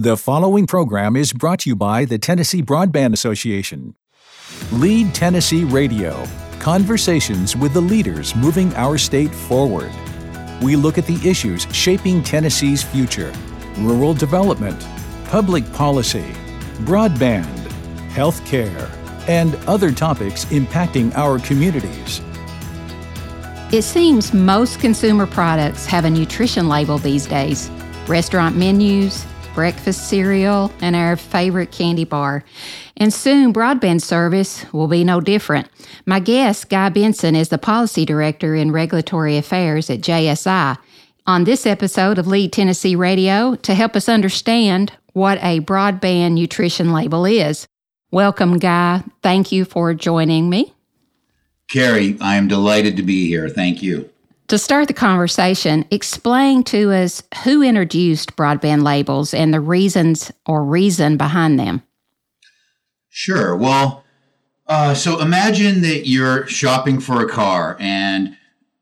The following program is brought to you by the Tennessee Broadband Association. Lead Tennessee Radio Conversations with the leaders moving our state forward. We look at the issues shaping Tennessee's future rural development, public policy, broadband, health care, and other topics impacting our communities. It seems most consumer products have a nutrition label these days. Restaurant menus, breakfast cereal, and our favorite candy bar. And soon, broadband service will be no different. My guest, Guy Benson, is the Policy Director in Regulatory Affairs at JSI. On this episode of Lead Tennessee Radio, to help us understand what a broadband nutrition label is. Welcome, Guy. Thank you for joining me. Carrie, I am delighted to be here. Thank you. To start the conversation, explain to us who introduced broadband labels and the reasons or reason behind them. Sure. Well, uh, so imagine that you're shopping for a car, and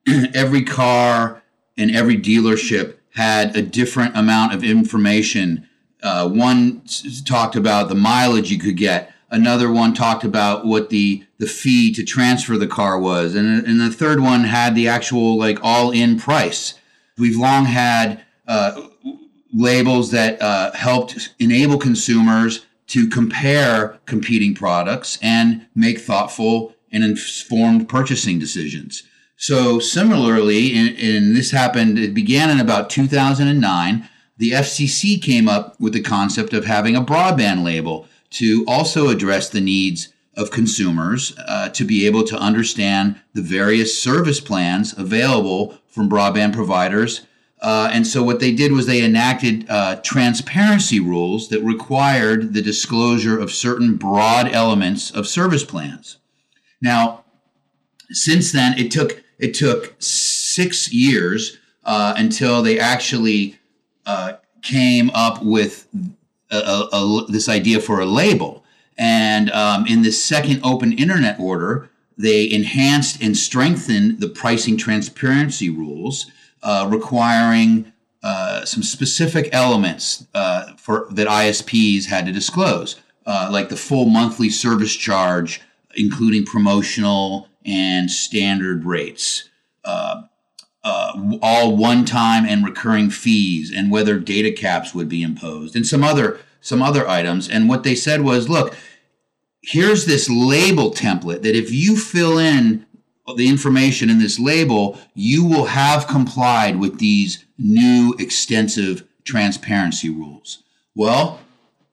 every car and every dealership had a different amount of information. Uh, one talked about the mileage you could get. Another one talked about what the the fee to transfer the car was, and and the third one had the actual like all in price. We've long had uh, labels that uh, helped enable consumers to compare competing products and make thoughtful and informed purchasing decisions. So similarly, and this happened, it began in about 2009. The FCC came up with the concept of having a broadband label to also address the needs of consumers uh, to be able to understand the various service plans available from broadband providers. Uh, and so, what they did was they enacted uh, transparency rules that required the disclosure of certain broad elements of service plans. Now, since then, it took it took six years uh, until they actually uh, came up with a, a, this idea for a label. And um, in the second open internet order, they enhanced and strengthened the pricing transparency rules, uh, requiring uh, some specific elements uh, for that ISPs had to disclose, uh, like the full monthly service charge, including promotional and standard rates. Uh, all one-time and recurring fees and whether data caps would be imposed and some other some other items. And what they said was look here's this label template that if you fill in the information in this label you will have complied with these new extensive transparency rules. Well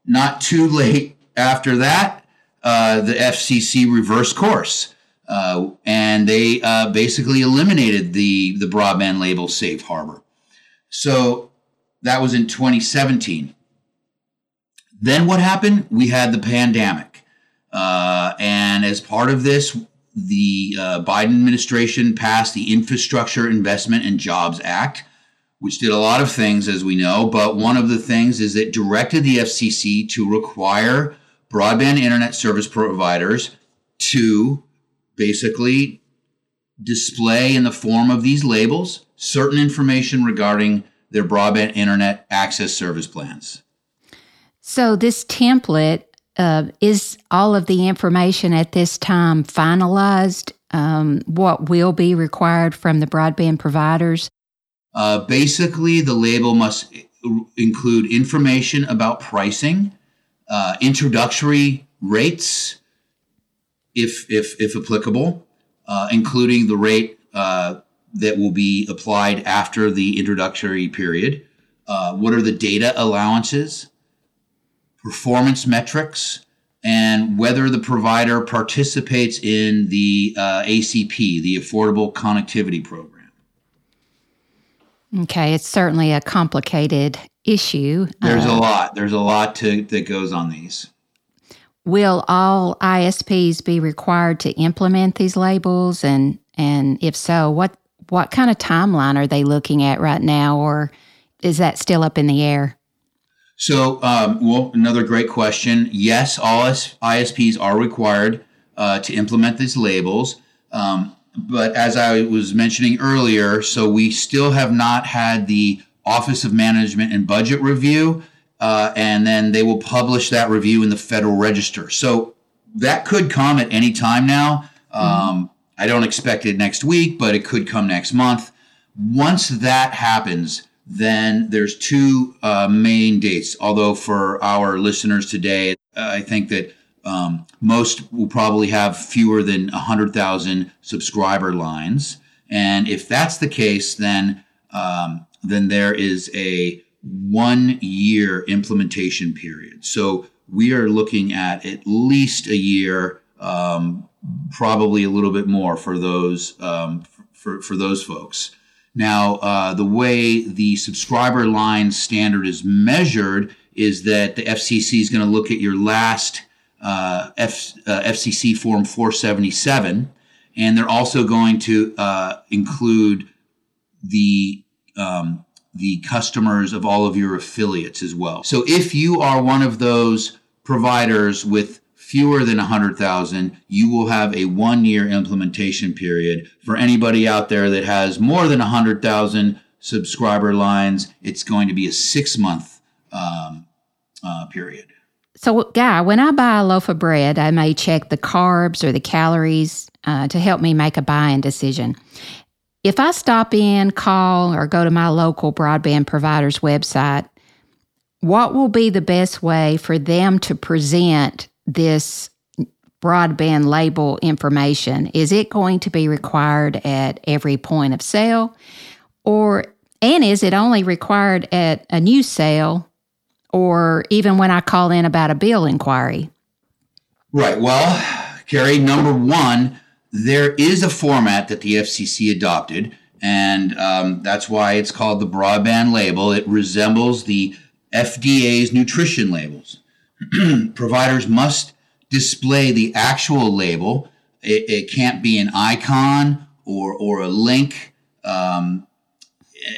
not too late after that uh, the fcc reversed course uh, and they uh, basically eliminated the the broadband label safe harbor. So that was in 2017. Then what happened? We had the pandemic, uh, and as part of this, the uh, Biden administration passed the Infrastructure Investment and Jobs Act, which did a lot of things, as we know. But one of the things is it directed the FCC to require broadband internet service providers to basically display in the form of these labels certain information regarding their broadband internet access service plans. So, this template uh, is all of the information at this time finalized? Um, what will be required from the broadband providers? Uh, basically, the label must include information about pricing, uh, introductory rates, if if if applicable, uh, including the rate uh, that will be applied after the introductory period. Uh, what are the data allowances, performance metrics, and whether the provider participates in the uh, ACP, the Affordable Connectivity Program. Okay, it's certainly a complicated issue. There's a lot. There's a lot to, that goes on these. Will all ISPs be required to implement these labels and and if so, what what kind of timeline are they looking at right now or is that still up in the air? So, um, well, another great question. Yes, all ISPs are required uh, to implement these labels. Um, but as I was mentioning earlier, so we still have not had the Office of Management and Budget review uh, and then they will publish that review in the Federal Register. So that could come at any time now. Um, mm-hmm. I don't expect it next week, but it could come next month. Once that happens, then there's two uh, main dates. Although for our listeners today, I think that um, most will probably have fewer than 100,000 subscriber lines. And if that's the case, then um, then there is a one year implementation period. So we are looking at at least a year, um, probably a little bit more for those um, for, for those folks. Now, uh, the way the subscriber line standard is measured is that the FCC is going to look at your last uh, F, uh, FCC Form 477, and they're also going to uh, include the um, the customers of all of your affiliates as well. So if you are one of those providers with fewer than 100,000, you will have a one year implementation period. For anybody out there that has more than 100,000 subscriber lines, it's going to be a six month um, uh, period. So, Guy, when I buy a loaf of bread, I may check the carbs or the calories uh, to help me make a buying decision. If I stop in, call, or go to my local broadband provider's website, what will be the best way for them to present this broadband label information? Is it going to be required at every point of sale? Or, and is it only required at a new sale or even when I call in about a bill inquiry? Right. Well, Carrie, number one, there is a format that the FCC adopted, and um, that's why it's called the broadband label. It resembles the FDA's nutrition labels. providers must display the actual label. It, it, can't be an icon or, or a link um,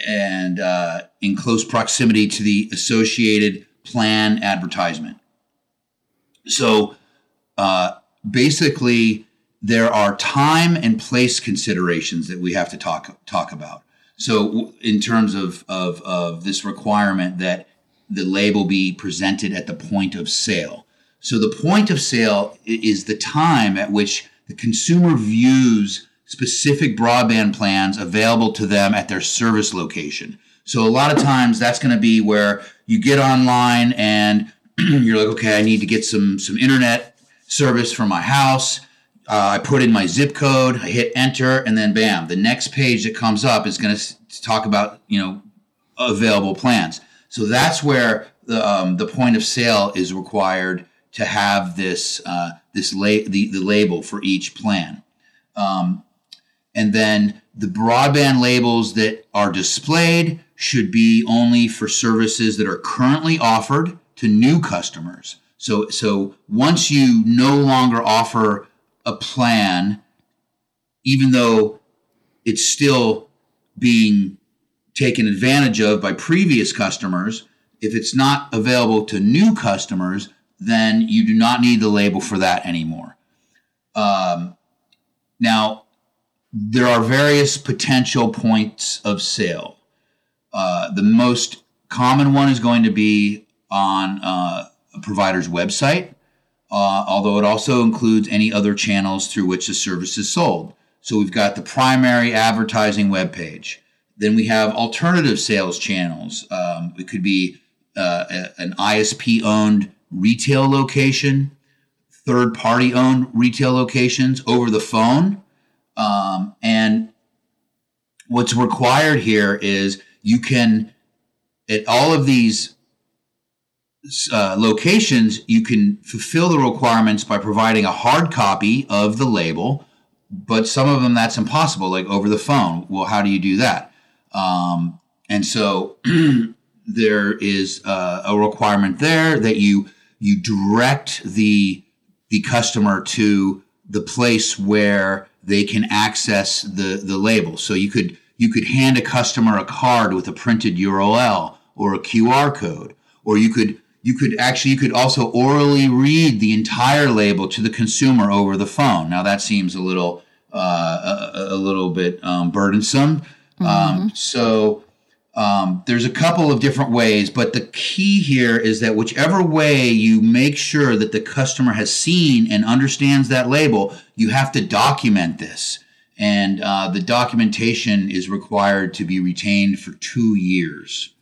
and uh, in close proximity to the associated plan advertisement. So uh, basically, there are time and place considerations that we have to talk talk about. So, in terms of, of, of this requirement that the label be presented at the point of sale. So the point of sale is the time at which the consumer views specific broadband plans available to them at their service location. So a lot of times that's going to be where you get online and you're like, okay, I need to get some some internet service for my house. Uh, I put in my zip code, I hit enter, and then bam, the next page that comes up is going to talk about you know available plans. So that's where the, um, the point of sale is required to have this uh, this la- the, the label for each plan. Um, and then the broadband labels that are displayed should be only for services that are currently offered to new customers. So, so once you no longer offer a plan, even though it's still being taken advantage of by previous customers. If it's not available to new customers, then you do not need the label for that anymore. Um, now, there are various potential points of sale. Uh, the most common one is going to be on uh, a provider's website, uh, although it also includes any other channels through which the service is sold. So we've got the primary advertising web page. Then we have alternative sales channels. Um, it could be uh, a, an ISP owned retail location, third party owned retail locations over the phone. Um, and what's required here is you can, at all of these uh, locations, you can fulfill the requirements by providing a hard copy of the label, but some of them that's impossible, like over the phone. Well, how do you do that? Um, and so there is uh, a requirement there that you you direct the the customer to the place where they can access the the label. So you could you could hand a customer a card with a printed URL or a QR code, or you could you could actually you could also orally read the entire label to the consumer over the phone. Now that seems a little uh, a, a, little bit um, burdensome, um, mm-hmm. Um, so um, there's a couple of different ways, but the key here is that whichever way you make sure that the customer has seen and understands that label, you have to document this. And uh, the documentation is required to be retained for two years.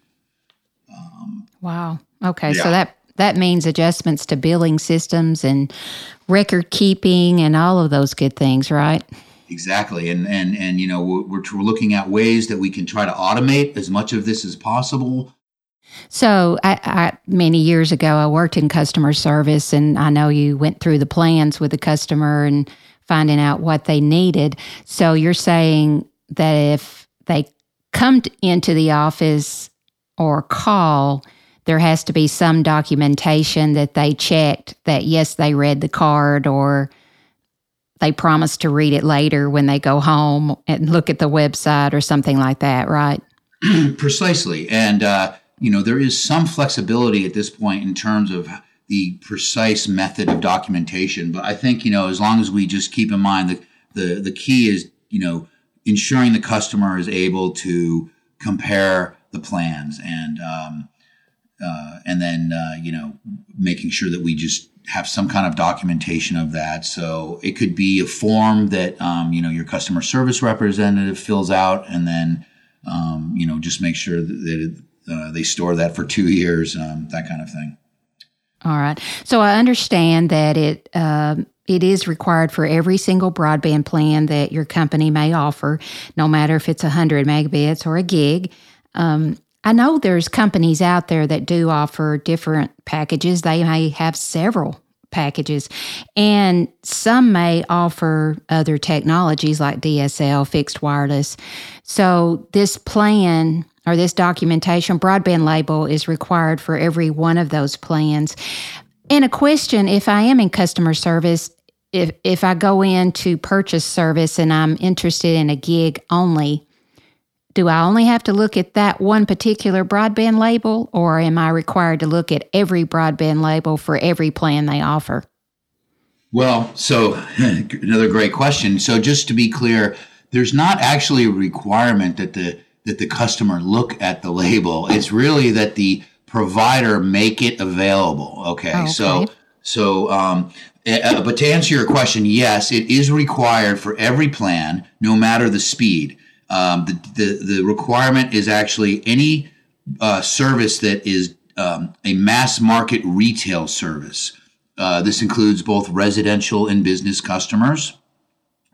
Um, wow. Okay. Yeah. So that that means adjustments to billing systems and record keeping and all of those good things, right? Exactly, and and and you know we're, we're looking at ways that we can try to automate as much of this as possible. So, I, I, many years ago, I worked in customer service, and I know you went through the plans with the customer and finding out what they needed. So, you're saying that if they come into the office or call, there has to be some documentation that they checked that yes, they read the card or they promise to read it later when they go home and look at the website or something like that, right? Precisely. And, uh, you know, there is some flexibility at this point in terms of the precise method of documentation. But I think, you know, as long as we just keep in mind that the, the key is, you know, ensuring the customer is able to compare the plans and, um, uh, and then, uh, you know, making sure that we just have some kind of documentation of that. So it could be a form that um, you know your customer service representative fills out, and then um, you know just make sure that it, uh, they store that for two years, um, that kind of thing. All right. So I understand that it um, it is required for every single broadband plan that your company may offer, no matter if it's 100 megabits or a gig. Um, I know there's companies out there that do offer different packages. They may have several packages, and some may offer other technologies like DSL, fixed wireless. So, this plan or this documentation broadband label is required for every one of those plans. And a question if I am in customer service, if, if I go in to purchase service and I'm interested in a gig only, do I only have to look at that one particular broadband label, or am I required to look at every broadband label for every plan they offer? Well, so another great question. So just to be clear, there's not actually a requirement that the that the customer look at the label. It's really that the provider make it available. Okay, oh, okay. so so um, uh, but to answer your question, yes, it is required for every plan, no matter the speed. Um, the, the, the requirement is actually any uh, service that is um, a mass market retail service. Uh, this includes both residential and business customers.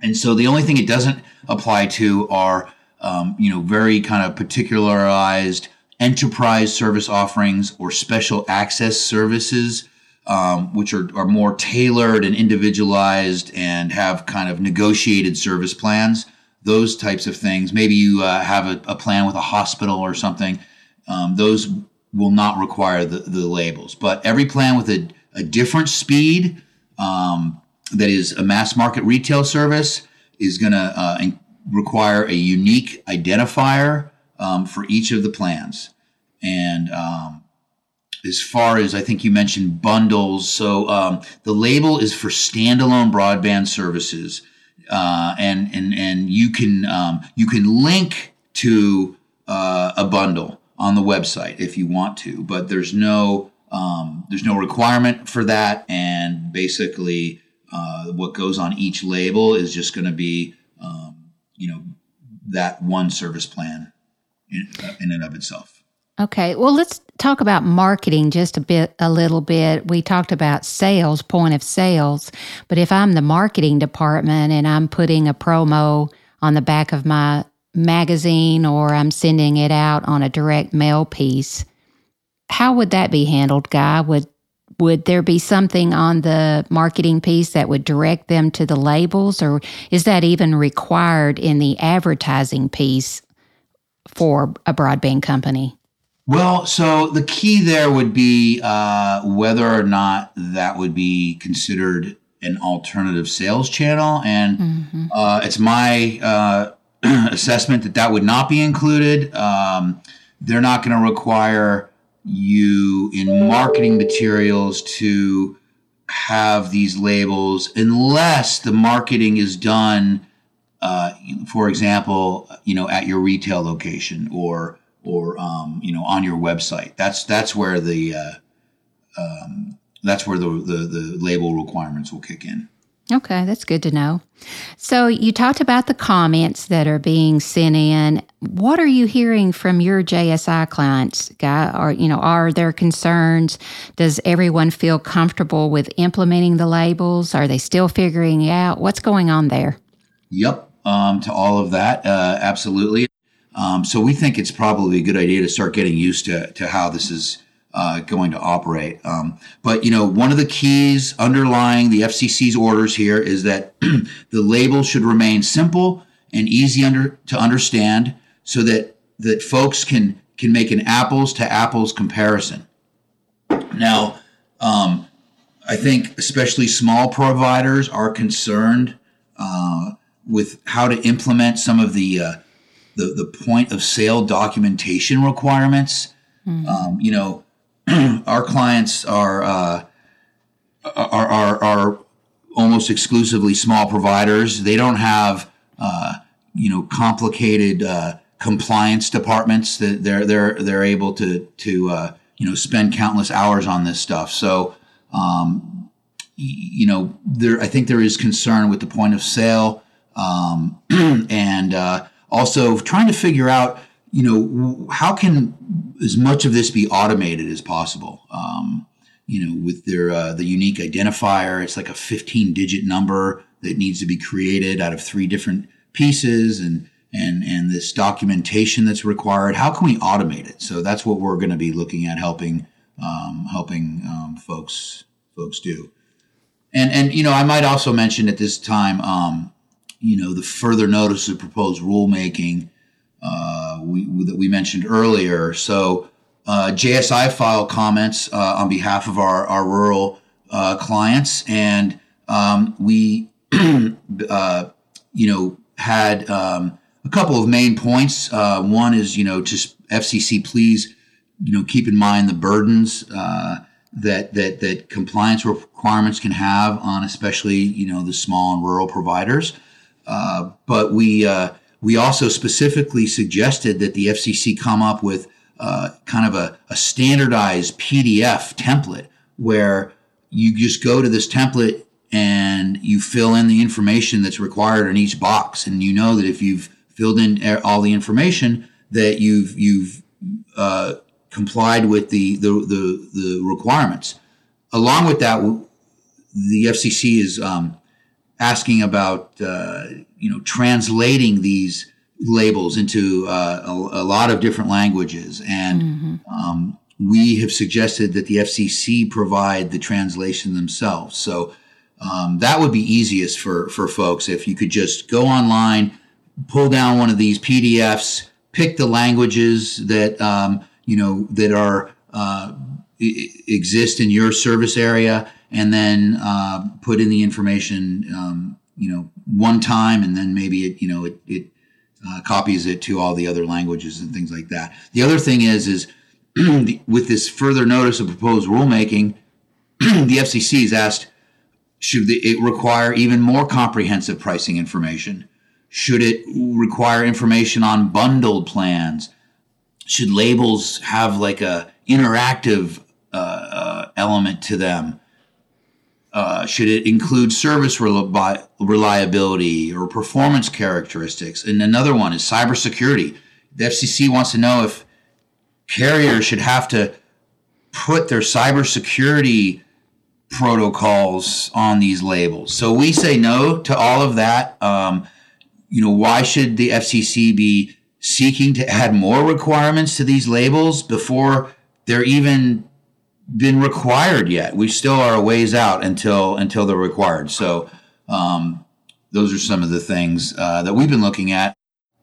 And so the only thing it doesn't apply to are, um, you know, very kind of particularized enterprise service offerings or special access services, um, which are, are more tailored and individualized and have kind of negotiated service plans those types of things. Maybe you uh, have a, a, plan with a hospital or something. Um, those will not require the, the labels. But every plan with a, a different speed um, that is a mass market retail service is going to uh, require a unique identifier um, for each of the plans. And um, as far as I think you mentioned bundles, so um, the label is for standalone broadband services uh, and and and you can um, you can link to uh, a bundle on the website if you want to, but there's no um, there's no requirement for that, and basically uh, what goes on each label is just going to be um, you know that one service plan in, in and of itself. Okay, well, let's talk about marketing just a bit, a little bit. We talked about sales, point of sales, but if I'm the marketing department and I'm putting a promo on the back of my magazine or I'm sending it out on a direct mail piece, how would that be handled, Guy? Would would there be something on the marketing piece that would direct them to the labels, or is that even required in the advertising piece for a broadband company? Well, so the key there would be uh, whether or not that would be considered an alternative sales channel, and mm-hmm. uh, it's my uh, assessment that that would not be included. Um, they're not going to require you in marketing materials to have these labels unless the marketing is done, uh, for example, you know, at your retail location or or um, you know on your website. That's that's where the uh, um, that's where the, the the label requirements will kick in. Okay, that's good to know. So you talked about the comments that are being sent in. What are you hearing from your JSI clients, guy? Or you know, are there concerns? Does everyone feel comfortable with implementing the labels? Are they still figuring out what's going on there? Yep, um, to all of that, uh, absolutely. Um, so we think it's probably a good idea to start getting used to to how this is uh, going to operate. Um, but you know, one of the keys underlying the FCC's orders here is that the label should remain simple and easy under to understand, so that that folks can can make an apples to apples comparison. Now, um, I think especially small providers are concerned uh, with how to implement some of the uh, the, the point of sale documentation requirements. Mm-hmm. Um, you know, our clients are, uh, are, are, are almost exclusively small providers. They don't have, uh, you know, complicated uh, compliance departments that they're they're they're able to to uh, you know spend countless hours on this stuff. So, um, you know, there I think there is concern with the point of sale, um, and uh, also trying to figure out you know, how can as much of this be automated as possible? Um, you know, with their uh, the unique identifier, it's like a 15 digit number that needs to be created out of three different pieces, and and and this documentation that's required. How can we automate it? So that's what we're going to be looking at helping um, helping um, folks folks do. And and you know, I might also mention at this time, um, you know, the further notice of proposed rulemaking uh, we, that we mentioned earlier. So uh, JSI filed comments uh, on behalf of our, our rural uh, clients, and um, we, uh, you know, had um, a couple of main points. Uh, one is, you know, just FCC, please, you know, keep in mind the burdens that that that compliance requirements can have on, especially, you know, the small and rural providers. But we we also specifically suggested that the FCC come up with uh, kind of a, a standardized PDF template where you just go to this template and you fill in the information that's required in each box, and you know that if you've filled in all the information, that you've you've uh, complied with the, the, the the requirements. Along with that, the FCC is um, asking about uh, you know translating these labels into uh, a, a, lot of different languages, and mm-hmm. um, we have suggested that the FCC provide the translation themselves. So um, that would be easiest for for folks if you could just go online, pull down one of these PDFs, pick the languages that um, you know that are uh, exist in your service area, and then uh, put in the information um, you know one time and then maybe it you know it, it uh, copies it to all the other languages and things like that. The other thing is is with this further notice of proposed rulemaking the fcc is asked should it require even more comprehensive pricing information? Should it require information on bundled plans? Should labels have like a interactive uh, uh, element to them uh, should it include service reliability or performance characteristics? And another one is cybersecurity. The FCC wants to know if carriers should have to put their cybersecurity protocols on these labels. So we say no to all of that. Um, you know, why should the FCC be seeking to add more requirements to these labels before they're even been required yet. We still are a ways out until until they're required. So um, those are some of the things uh, that we've been looking at.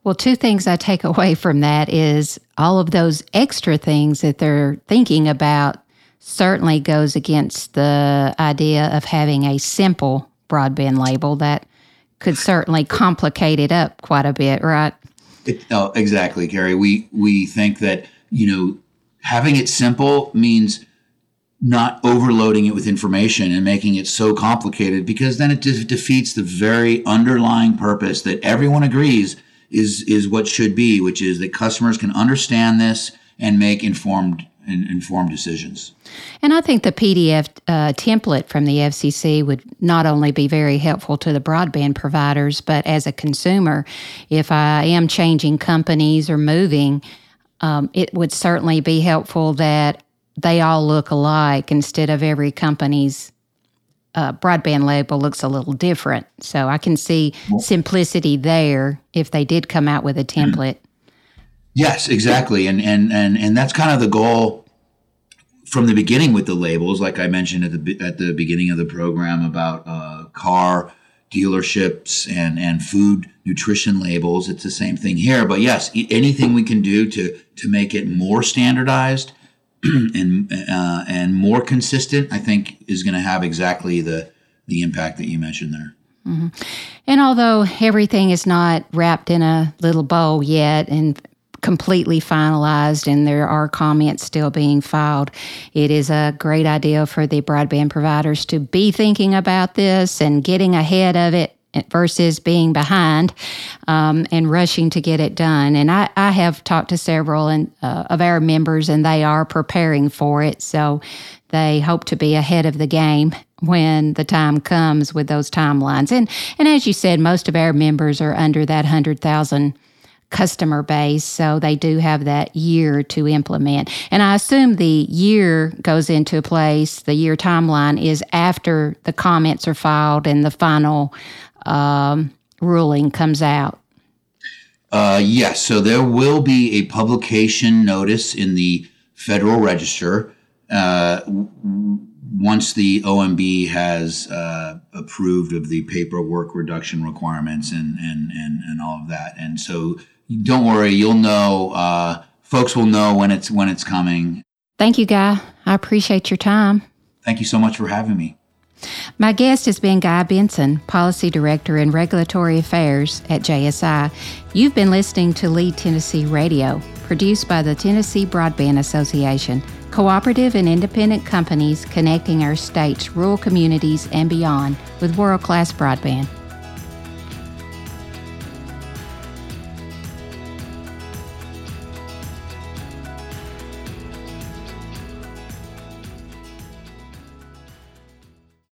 Well, two things I take away from that is all of those extra things that they're thinking about certainly goes against the idea of having a simple broadband label that could certainly complicate it up quite a bit, right? It, oh, exactly, Carrie. We we think that you know having it simple means not overloading it with information and making it so complicated because then it de- defeats the very underlying purpose that everyone agrees is is what should be, which is that customers can understand this and make informed informed decisions. And I think the PDF uh, template from the FCC would not only be very helpful to the broadband providers, but as a consumer, if I am changing companies or moving, um, it would certainly be helpful that they all look alike instead of every company's uh, broadband label looks a little different. So I can see simplicity there if they did come out with a template. Yes, exactly, and and and and that's kind of the goal from the beginning with the labels. Like I mentioned at the at the beginning of the program about uh, car dealerships and and food nutrition labels. It's the same thing here. But yes, anything we can do to to make it more standardized and uh, and more consistent, I think, is going to have exactly the the impact that you mentioned there. Mm-hmm. And although everything is not wrapped in a little bow yet and completely finalized and there are comments still being filed, it is a great idea for the broadband providers to be thinking about this and getting ahead of it versus being behind um, and rushing to get it done. And I, I have talked to several and, uh, of our members, and they are preparing for it. So they hope to be ahead of the game when the time comes with those timelines. And and as you said, most of our members are under that hundred thousand customer base, so they do have that year to implement. And I assume the year goes into place, the year timeline is after the comments are filed and the final um, ruling comes out? Uh, yes. So there will be a publication notice in the Federal Register uh, once the OMB has uh, approved of the paperwork reduction requirements and, and, and, and all of that. And so don't worry, you'll know. Uh, folks will know when it's when it's coming. Thank you, Guy. I appreciate your time. Thank you so much for having me. My guest has been Guy Benson, Policy Director in Regulatory Affairs at JSI. You've been listening to Lead Tennessee Radio, produced by the Tennessee Broadband Association, cooperative and independent companies connecting our state's rural communities and beyond with world class broadband.